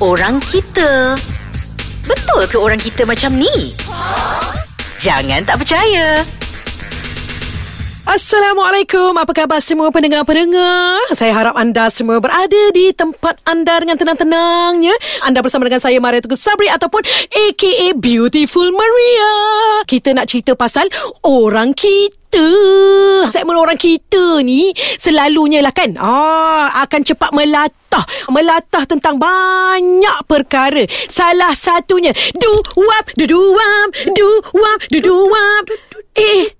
orang kita. Betul ke orang kita macam ni? Jangan tak percaya. Assalamualaikum. Apa khabar semua pendengar-pendengar? Saya harap anda semua berada di tempat anda dengan tenang-tenangnya. Anda bersama dengan saya Maria Teguh Sabri ataupun aka Beautiful Maria. Kita nak cerita pasal orang kita. Segmen orang kita ni selalunya lah kan ah, akan cepat melatah. Melatah tentang banyak perkara. Salah satunya du wap du du wap du wap du du wap. Eh,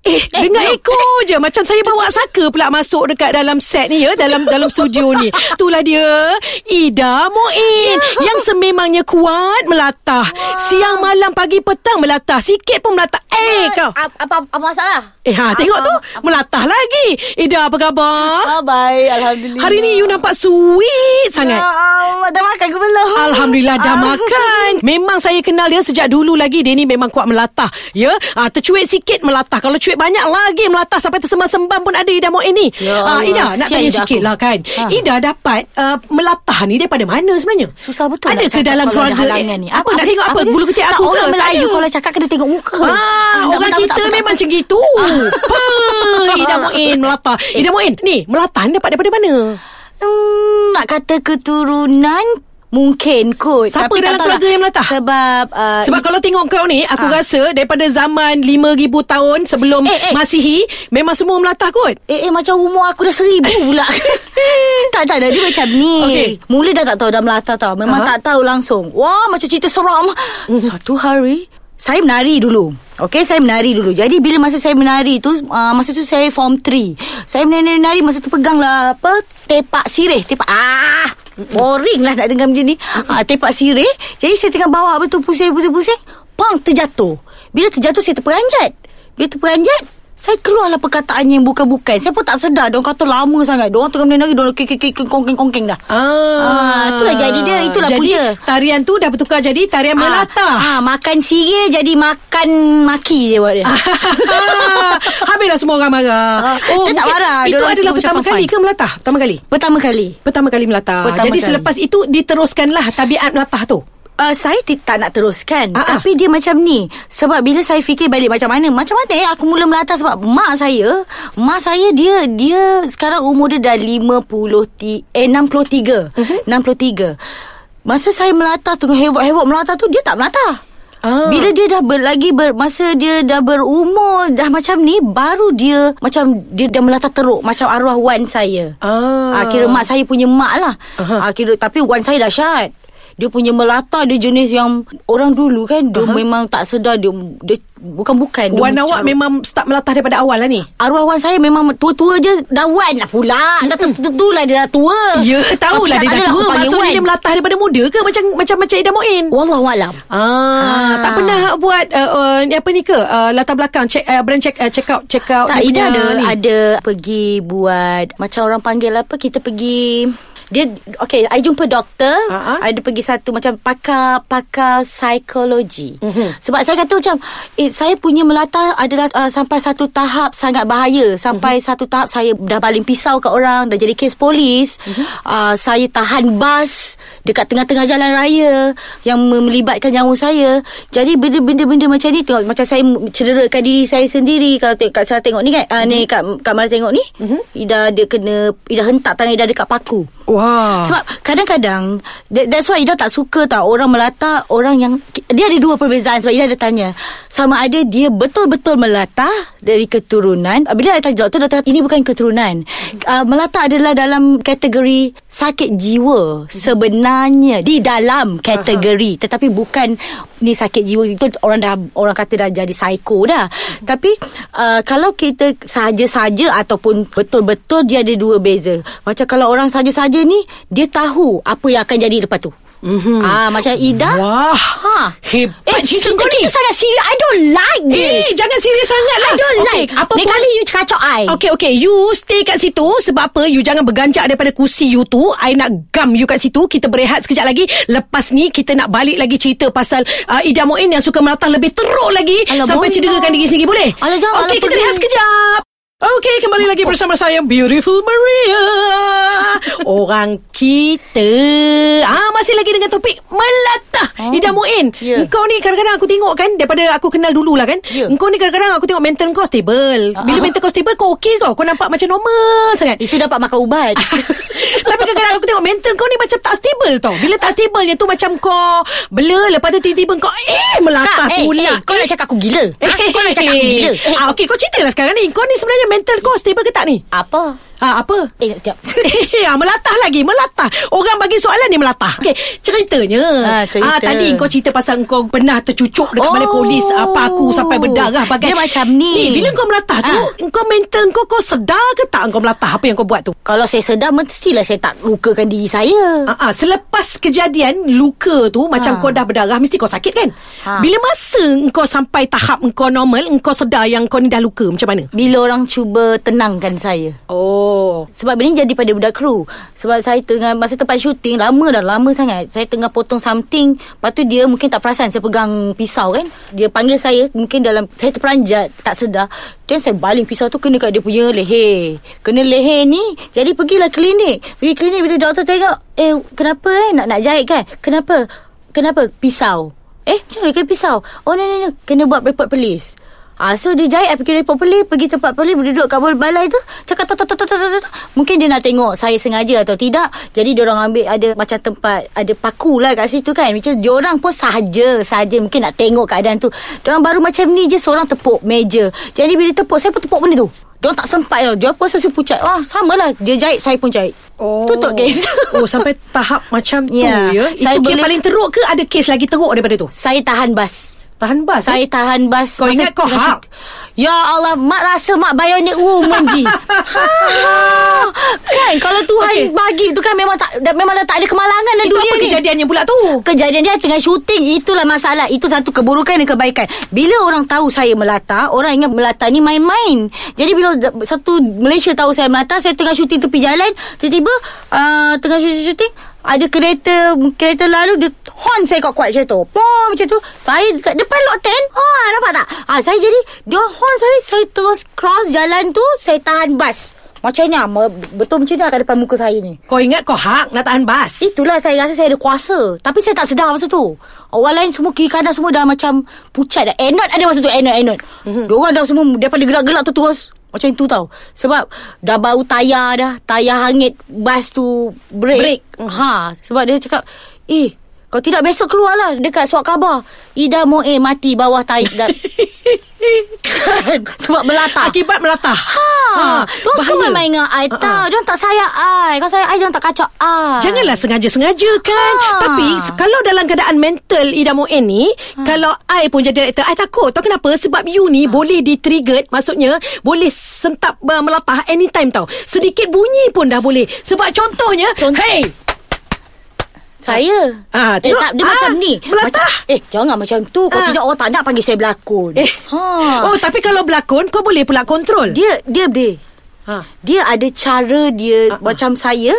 Eh, eh dengar no. eko je. Macam saya bawa saka pula Masuk dekat dalam set ni ya Dalam dalam studio ni. Itulah dia. Ida Mu'in ya. Yang sememangnya kuat Melatah. Wow. Siang malam pagi petang Melatah. Sikit pun melatah. Eh kau. Apa, apa, apa masalah? Eh ha, tengok apa, tu. apa, Melatah lagi. Ida apa khabar? Ah, baik Alhamdulillah. Hari ni you nampak sweet sangat. Ya Allah Dah makan ke belum? Alhamdulillah dah ah. makan. Memang saya kenal dia Sejak dulu lagi. Dia ni memang kuat melatah Ya. Ha, Tercuit sikit melatah. Kalau cuit banyak lagi Melatah sampai tersembam-sembam pun ada Ida Mu'in ni ya ha, Ida nak tanya Ida sikit aku. lah kan ha. Ida dapat uh, Melatah ni daripada mana sebenarnya? Susah betul Ada ke dalam keluarga ni? Apa, apa nak tengok apa? Bulu ketiak aku ke? Orang Melayu kalau cakap kena tengok muka ha, Orang kita memang macam gitu Ida Mu'in Melata Ida Mu'in Ni Melata ni dapat daripada mana hmm, Nak kata keturunan Mungkin kot Siapa Tapi dalam keluarga lah. yang melata? Sebab uh, Sebab kalau tengok kau ni Aku uh. rasa Daripada zaman 5,000 tahun Sebelum eh, eh. Masihi Memang semua melata kot Eh eh macam umur aku dah seribu pula Tak tak Dia macam ni okay. Mula dah tak tahu dah melata tau Memang uh-huh. tak tahu langsung Wah macam cerita seram uh-huh. Satu hari Saya menari dulu Okay, saya menari dulu. Jadi, bila masa saya menari tu, uh, masa tu saya form 3. Saya menari-nari, masa tu pegang lah, apa, tepak sirih. Tepak, ah, boring lah nak dengar macam ni. Uh, tepak sirih. Jadi, saya tengah bawa betul pusing-pusing-pusing. Pang, terjatuh. Bila terjatuh, saya terperanjat. Bila terperanjat, saya keluarlah perkataan yang bukan-bukan. Saya pun tak sedar. Diorang kata lama sangat. Diorang tengah menari. Diorang kengkeng-kengkeng dah. Ah. Itulah jadi dia. Itulah jadi, puja. tarian tu dah bertukar jadi tarian ah. melata. Ah, makan sirih jadi makan maki je buat dia. Habislah semua orang marah. Oh, dia tak marah. Itu adalah pertama kali ke melata? Pertama kali? Pertama kali. Pertama kali melata. Pertama jadi kali. selepas itu diteruskanlah tabiat melata tu. Uh, saya t- tak nak teruskan uh-uh. Tapi dia macam ni Sebab bila saya fikir balik macam mana Macam mana eh Aku mula melata sebab Mak saya Mak saya dia Dia sekarang umur dia dah 50 ti, Eh 63 uh-huh. 63 Masa saya melata tu Hewok-hewok melata tu Dia tak melata Ah. Bila dia dah ber, lagi ber, Masa dia dah berumur Dah macam ni Baru dia Macam Dia dah melata teruk Macam arwah wan saya ah. Ah, Kira mak saya punya mak lah uh-huh. ah, kira, Tapi wan saya dahsyat dia punya melata dia jenis yang orang dulu kan dia uh-huh. memang tak sedar dia, dia bukan-bukan wan awak memang start melatah daripada awal lah ni? Arwah wan saya memang tua-tua je dah wan lah pula. Dah tentu lah dia dah tua. Ya tahulah dia dah tua. maksudnya dia melatah daripada muda ke? Macam macam macam Ida Muin wallahualam ah, ah tak pernah buat uh, uh, apa ni ke? Uh, latar belakang check uh, brand check uh, check out check out tak Ida ada ni. ada pergi buat macam orang panggil apa kita pergi dia okay I jumpa doktor uh-huh. I ada pergi satu macam pakar pakar psikologi uh-huh. sebab saya kata macam eh, saya punya melata adalah uh, sampai satu tahap sangat bahaya sampai uh-huh. satu tahap saya dah baling pisau kat orang dah jadi kes polis uh-huh. uh, saya tahan bas dekat tengah-tengah jalan raya yang melibatkan nyawa saya jadi benda-benda macam ni tengok macam saya cederakan diri saya sendiri kalau tengok kat saya tengok ni kan uh, uh-huh. ni kat kat mana tengok ni uh-huh. Ida dia kena Ida hentak tangan Ida dekat paku Wah. Sebab kadang-kadang that's why Ida tak suka tau orang melata orang yang dia ada dua perbezaan sebab Ida ada tanya sama ada dia betul-betul melata dari keturunan. Bila ada tanya doktor doktor ini bukan keturunan. Uh, melata adalah dalam kategori sakit jiwa sebenarnya di dalam kategori uh-huh. tetapi bukan ni sakit jiwa itu orang dah orang kata dah jadi psycho dah. Uh-huh. Tapi uh, kalau kita saja-saja ataupun betul-betul dia ada dua beza. Macam kalau orang saja-saja dia ni dia tahu apa yang akan jadi lepas tu. Mm-hmm. Ah macam Ida. Wah. Ha. Hebat eh, cerita kau ni. sangat serius. I don't like this. Eh, jangan serius sangat lah. I don't okay. like. Apa Ni kali you kacau I. Okay, okay. You stay kat situ. Sebab apa? You jangan berganjak daripada kursi you tu. I nak gam you kat situ. Kita berehat sekejap lagi. Lepas ni, kita nak balik lagi cerita pasal uh, Ida Mu'in yang suka melatah lebih teruk lagi. Alah, sampai cederakan diri sendiri. Boleh? Alah, jangan. Okay, kita rehat sekejap. Okey, kembali lagi bersama saya Beautiful Maria. Orang kita. Ah masih lagi dengan topik melatah. Oh. Ida Muin. Ya. Engkau ni kadang-kadang aku tengok kan daripada aku kenal dulu lah kan. Ya. Engkau ni kadang-kadang aku tengok mental kau stable. Ah. Bila mental kau stable kau okey kau. Kau nampak macam normal sangat. Itu dapat makan ubat. Tapi kadang-kadang aku tengok mental kau ni macam tak stable tau. Bila tak stable tu macam kau blur lepas tu tiba-tiba kau eh melatah Kak, eh, pula. eh, kau nak cakap aku gila? Ha? Kau nak cakap aku gila? Eh, ah, okey, kau ceritalah sekarang ni. Kau ni sebenarnya mental kau stable ke tak ni? apa? Ha, apa? Eh, sekejap. ha, melatah lagi, melatah. Orang bagi soalan ni melatah. Okey, ceritanya. Ha, cerita. Ah, tadi kau cerita pasal kau pernah tercucuk dekat Oh. balai polis apa aku sampai berdarah bagai. Dia macam ni. Eh, bila kau melatah tu, Ha. kau mental kau kau sedar ke tak kau melatah apa yang kau buat tu? Kalau saya sedar, mestilah saya tak lukakan diri saya. Ah, ah, selepas kejadian luka tu macam Ha. kau dah berdarah mesti kau sakit kan? Ha. Bila masa kau sampai tahap kau normal, kau sedar yang kau ni dah luka macam mana? Bila orang cuba tenangkan saya. Oh. Sebab ini jadi pada budak kru Sebab saya tengah Masa tempat syuting Lama dah Lama sangat Saya tengah potong something Lepas tu dia mungkin tak perasan Saya pegang pisau kan. Dia panggil saya Mungkin dalam Saya terperanjat Tak sedar. Dan saya baling pisau tu Kena kat dia punya leher. Kena leher ni Jadi pergilah klinik. Pergi klinik Bila doktor tengok Eh kenapa eh Nak nak jahit kan? Kenapa? Kenapa? Pisau. Eh macam mana kena pisau? Oh no no no Kena buat report polis Ah, so dia jahit I pergi report polis Pergi tempat polis Duduk kat balai tu Cakap tok tok tok tok. Mungkin dia nak tengok Saya sengaja atau tidak Jadi dia orang ambil Ada macam tempat Ada paku lah kat situ kan Macam dia orang pun sahaja Sahaja mungkin nak tengok keadaan tu Dia orang baru macam ni je Seorang tepuk meja Jadi bila tepuk Saya pun tepuk benda tu dia orang tak sempat tau Dia pun saya pucat Wah sama lah Dia jahit Saya pun jahit Oh. Tutup kes Oh sampai tahap macam tu Ya. ya. Saya Itu boleh- paling teruk ke ada kes lagi teruk daripada tu? Saya tahan bas Tahan bas. Saya eh? tahan bas Kau ingat kau hak? Ya Allah Mak rasa mak bionic woman Ji ha, Kan Kalau Tuhan Okey. bagi tu kan Memang tak dah, Memang dah tak ada kemalangan dalam Itu dunia apa ni kejadiannya pula tu? Kejadian dia tengah syuting Itulah masalah Itu satu keburukan dan kebaikan Bila orang tahu saya melata Orang ingat melata ni main-main Jadi bila satu Malaysia tahu saya melata Saya tengah syuting tepi jalan Tiba-tiba uh, Tengah syuting-syuting ada kereta Kereta lalu Dia horn saya kuat-kuat macam tu. Pom macam tu. Saya dekat depan lot 10 ha, Nampak tak? Ha, Saya jadi Dia horn saya Saya terus cross jalan tu Saya tahan bas. Macam ni ah, Betul macam ni kat depan muka saya ni? Kau ingat kau hak nak tahan bas? Itulah saya rasa saya ada kuasa. Tapi saya tak sedar masa tu. Orang lain semua kiri kanan semua dah macam pucat dah. Enot ada masa tu Enot Enot. Mm-hmm. Diorang dah semua Daripada gelak-gelak tu terus Macam itu tau. Sebab Dah bau tayar dah. Tayar hangit Bas tu Break, Break. Ha Sebab dia cakap Eh Kau tidak besok keluar lah Dekat surat khabar. Ida Moe mati bawah tayar Sebab melata Akibat melatah. Ha, Diorang suka bahaya. main-main dengan I. Ha, tau ha. Diorang tak sayang I. Kalau sayang I Diorang tak kacau I. Janganlah sengaja-sengaja kan? Ah. Tapi Kalau dalam keadaan mental Ida Mu'in ni Kalau I pun jadi director I takut. Tahu kenapa? Sebab you ni Boleh di-trigger Maksudnya Boleh sentap uh, melatah Anytime tau. Sedikit bunyi pun dah boleh. Sebab contohnya Contoh- Hey Saya? Ah, Eh tak Dia Ah, macam ni macam, Eh jangan macam tu. Kalau Ah. tidak orang tak nak Panggil saya berlakon. Eh ha. Oh tapi kalau berlakon Kau boleh pula kontrol? Dia Dia dia. Ha. dia ada cara dia ah. macam saya.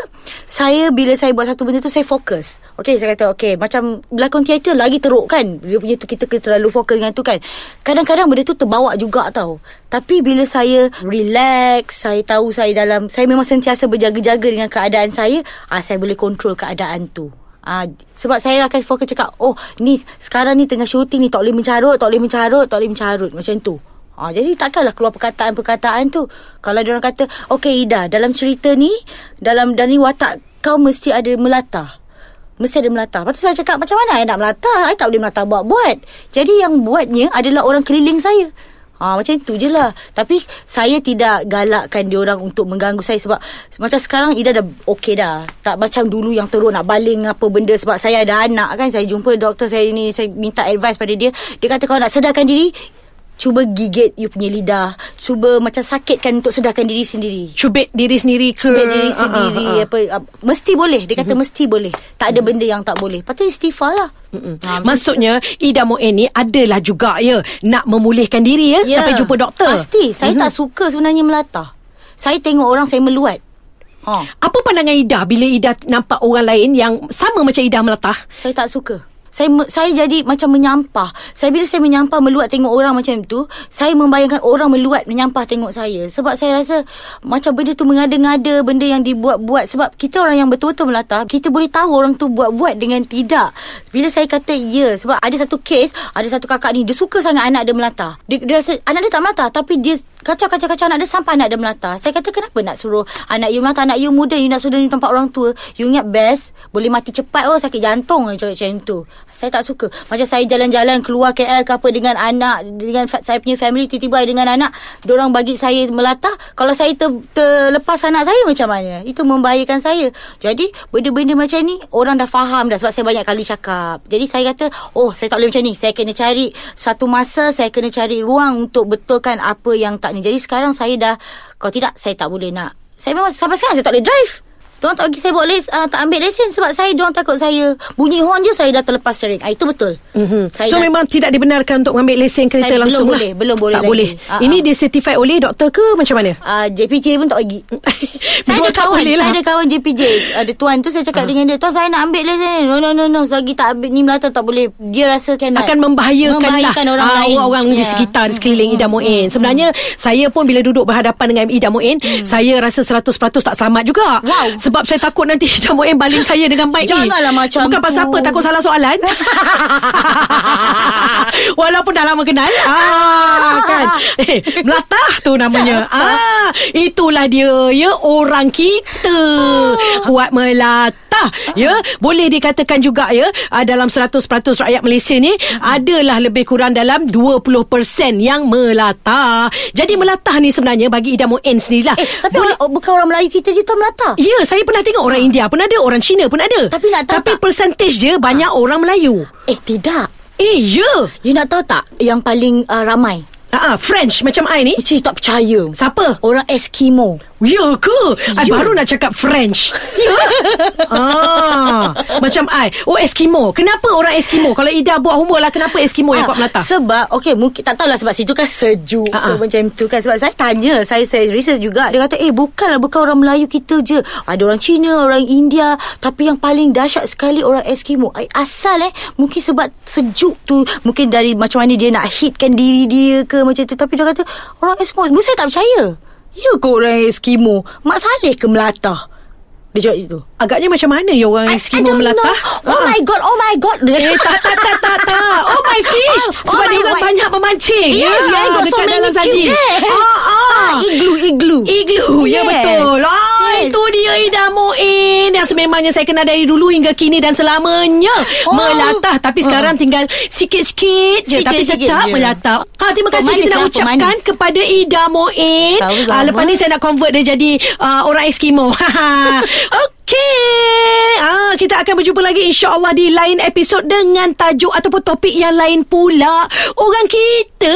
Saya bila saya buat satu benda tu saya fokus. Okey saya kata okey macam berlakon teater lagi teruk kan? Dia punya tu kita terlalu fokus dengan tu kan? Kadang-kadang benda tu terbawa juga tau. Tapi bila saya relax saya tahu saya dalam saya memang sentiasa berjaga-jaga dengan keadaan saya ah saya boleh kontrol keadaan tu Ah, sebab saya akan fokus cakap Oh ni sekarang ni tengah syuting ni Tak boleh mencarut Tak boleh mencarut Tak boleh mencarut Macam tu Ah, jadi takkanlah keluar perkataan-perkataan tu. Kalau dia orang kata, "Okey Ida, dalam cerita ni, dalam dan ni watak kau mesti ada melata." Mesti ada melata. Lepas tu saya cakap, "Macam mana I nak melata? I tak boleh melata buat-buat." Jadi yang buatnya adalah orang keliling saya. Ha, macam tu je lah. Tapi saya tidak galakkan dia orang untuk mengganggu saya sebab macam sekarang Ida dah okey dah. Tak macam dulu yang teruk nak baling apa benda sebab saya ada anak kan. Saya jumpa doktor saya ni, saya minta advice pada dia. Dia kata kalau nak sedarkan diri, cuba gigit you punya lidah. Cuba macam sakitkan untuk sedarkan diri sendiri. Cubit diri sendiri Cubit diri Ah, sendiri ah, ah, ah. apa uh, mesti boleh. Dia kata mesti boleh. Tak ada benda yang tak boleh. Tu istighfar lah. Mm-mm. Ha, Maksudnya Ida Mu'in ni adalah juga ya Nak memulihkan diri ya, Sampai jumpa doktor Pasti. Saya Mhm. tak suka sebenarnya melatah. Saya tengok orang saya meluat. Ha. Apa pandangan Ida Bila Ida nampak orang lain Yang sama macam Ida melatah Saya tak suka. Saya saya jadi macam menyampah. Saya bila saya menyampah meluat tengok orang macam tu, saya membayangkan orang meluat menyampah tengok saya. Sebab saya rasa macam benda tu mengada-ngada, benda yang dibuat-buat sebab kita orang yang betul-betul melata, kita boleh tahu orang tu buat-buat dengan tidak. Bila saya kata ya, sebab ada satu kes, ada satu kakak ni dia suka sangat anak dia melata. Dia, dia rasa anak dia tak melata tapi dia kacau-kacau-kacau anak dia sampai anak dia melata. Saya kata kenapa nak suruh anak you melata, anak you muda, you nak suruh you tempat orang tua. You ingat best, boleh mati cepat oh sakit jantung macam tu. Saya tak suka. Macam saya jalan-jalan keluar KL ke apa dengan anak, dengan saya punya family tiba-tiba dengan anak, orang bagi saya melata, kalau saya ter, terlepas anak saya macam mana? Itu membahayakan saya. Jadi benda-benda macam ni orang dah faham dah sebab saya banyak kali cakap. Jadi saya kata, oh saya tak boleh macam ni. Saya kena cari satu masa, saya kena cari ruang untuk betulkan apa yang tak ni. Jadi sekarang saya dah, kalau tidak saya tak boleh nak. Saya memang sampai sekarang saya tak boleh drive. Diorang tak bagi saya buat les, uh, tak ambil lesen sebab saya diorang takut saya bunyi horn je saya dah terlepas steering. Ah itu betul. Mm-hmm. Saya So dah, memang tidak dibenarkan untuk mengambil lesen kereta Saya belum langsung lah. boleh, belum boleh Tak lagi. boleh. Ah, Ini ah. disertify oleh doktor ke macam mana? uh, JPJ pun tak bagi. saya ada kawan, boleh lah. saya ada kawan JPJ. Ada tuan tu saya cakap dengan dia, "Tuan saya nak ambil lesen." ni." No no no no, selagi tak ambil ni melata tak boleh. Dia rasa kan akan membahayakan, membahayakan lah orang ah, lain. orang-orang di Ya. sekitar di sekeliling Ida Muin. Sebenarnya saya pun bila duduk berhadapan dengan Ida Muin, saya rasa 100% tak selamat juga. Wow. Sebab saya takut nanti Ida Muin baling saya dengan mic ni. Janganlah macam Bukan pasal tu. apa, takut salah soalan. Walaupun dah lama kenal. Ah, kan. Eh, melatah tu namanya. Ah, itulah dia ya orang kita. Buat melatah ya. Boleh dikatakan juga ya ah, dalam 100% rakyat Malaysia ni adalah lebih kurang dalam 20% yang melatah. Jadi melatah ni sebenarnya bagi Ida Muin sendirilah. Eh, tapi orang, oh, bukan orang Melayu kita je tu melata. Ya, saya pernah tengok orang India pun ada, orang Cina pun ada. Tapi nak tahu Tapi tak? percentage dia banyak orang Melayu. Eh, tidak. Eh, ya. You nak tahu tak yang paling uh, ramai? Ah, ah, French macam I ni. Cik tak percaya. Siapa? Orang Eskimo. Ya ke? I Ya. baru nak cakap French. Ya. ah, macam I. Oh, Eskimo. Kenapa orang Eskimo? Kalau Ida buat homework lah, kenapa Eskimo yang Ah, kuat melata? Sebab Okay mungkin Tak tahulah sebab situ kan sejuk Ah, ke ah. Macam tu kan Sebab saya tanya Saya saya research juga Dia kata eh bukanlah Bukan orang Melayu kita je Ada orang Cina Orang India Tapi yang paling dahsyat sekali Orang Eskimo Eh, Asal eh Mungkin sebab sejuk tu Mungkin dari macam mana dia nak hitkan diri dia ke Macam tu Tapi dia kata Orang Eskimo Bu saya tak percaya Ya ke orang Eskimo Mak Saleh ke Melata Dia jawab itu Agaknya macam mana ya orang Eskimo melata? know. Oh my god Oh my god Eh, tak, tak, tak, tak, tak. Oh, my fish. Oh, oh Sebab my dia orang banyak memancing. Yes, Ya, I got so dekat many dalam cute saji. there. Ah, ah. Ah, iglu, iglu. Iglu, ya Yes. betul. Ah, Yes. itu dia Ida yang sememangnya saya kenal dari dulu hingga kini dan selamanya Oh. melatah. Tapi sekarang tinggal sikit-sikit je. Tapi Sikit-sikit tetap je. melatah. Ha, terima kasih Pemanis kita nak lah, ucapkan pemanis. kepada Ida Muin. Sama-sama. Ah, lepas ni saya nak convert dia jadi uh, orang Eskimo. Okey. Ah, kita akan berjumpa lagi insya-Allah di lain episod dengan tajuk ataupun topik yang lain pula. Orang kita